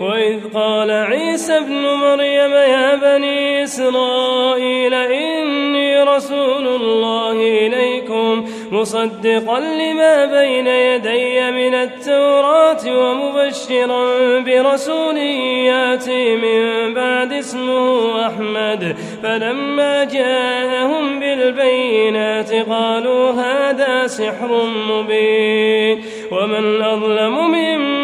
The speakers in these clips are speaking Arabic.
وإذ قال عيسى ابن مريم يا بني إسرائيل إني رسول الله إليكم مصدقا لما بين يدي من التوراة ومبشرا برسول ياتي من بعد اسمه أحمد. فلما جاءهم بالبينات قالوا هذا سحر مبين. ومن أظلم ممن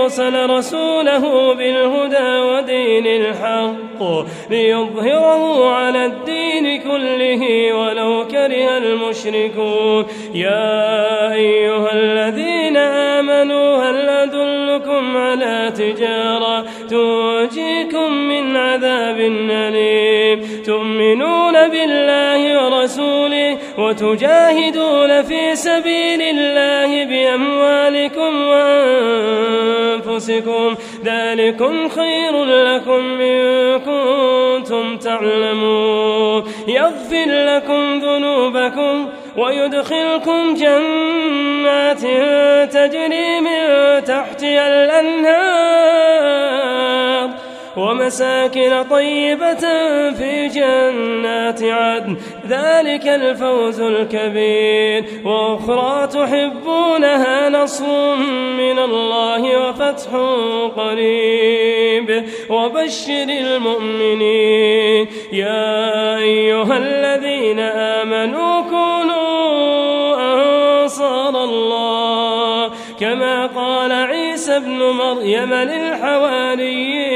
أرسل رسوله بالهدى ودين الحق ليظهره على الدين كله ولو كره المشركون. يا أيها الذين آمنوا هل أدلكم على تجارة تنجيكم من عذاب أليم؟ تؤمنون بالله ورسوله وتجاهدون في سبيل الله بأموالكم وأنفسكم ذلكم خير لكم إن كنتم تعلمون. يغفر لكم ذنوبكم ويدخلكم جنات تجري من تحتها الأنهار. ومساكن طيبة في جنات عدن. ذلك الفوز الكبير. وأخرى تحبونها نصر من الله وفتح قريب. وبشر المؤمنين. يا أيها الذين آمنوا كونوا أنصار الله. كما قال عيسى ابن مريم للحواريين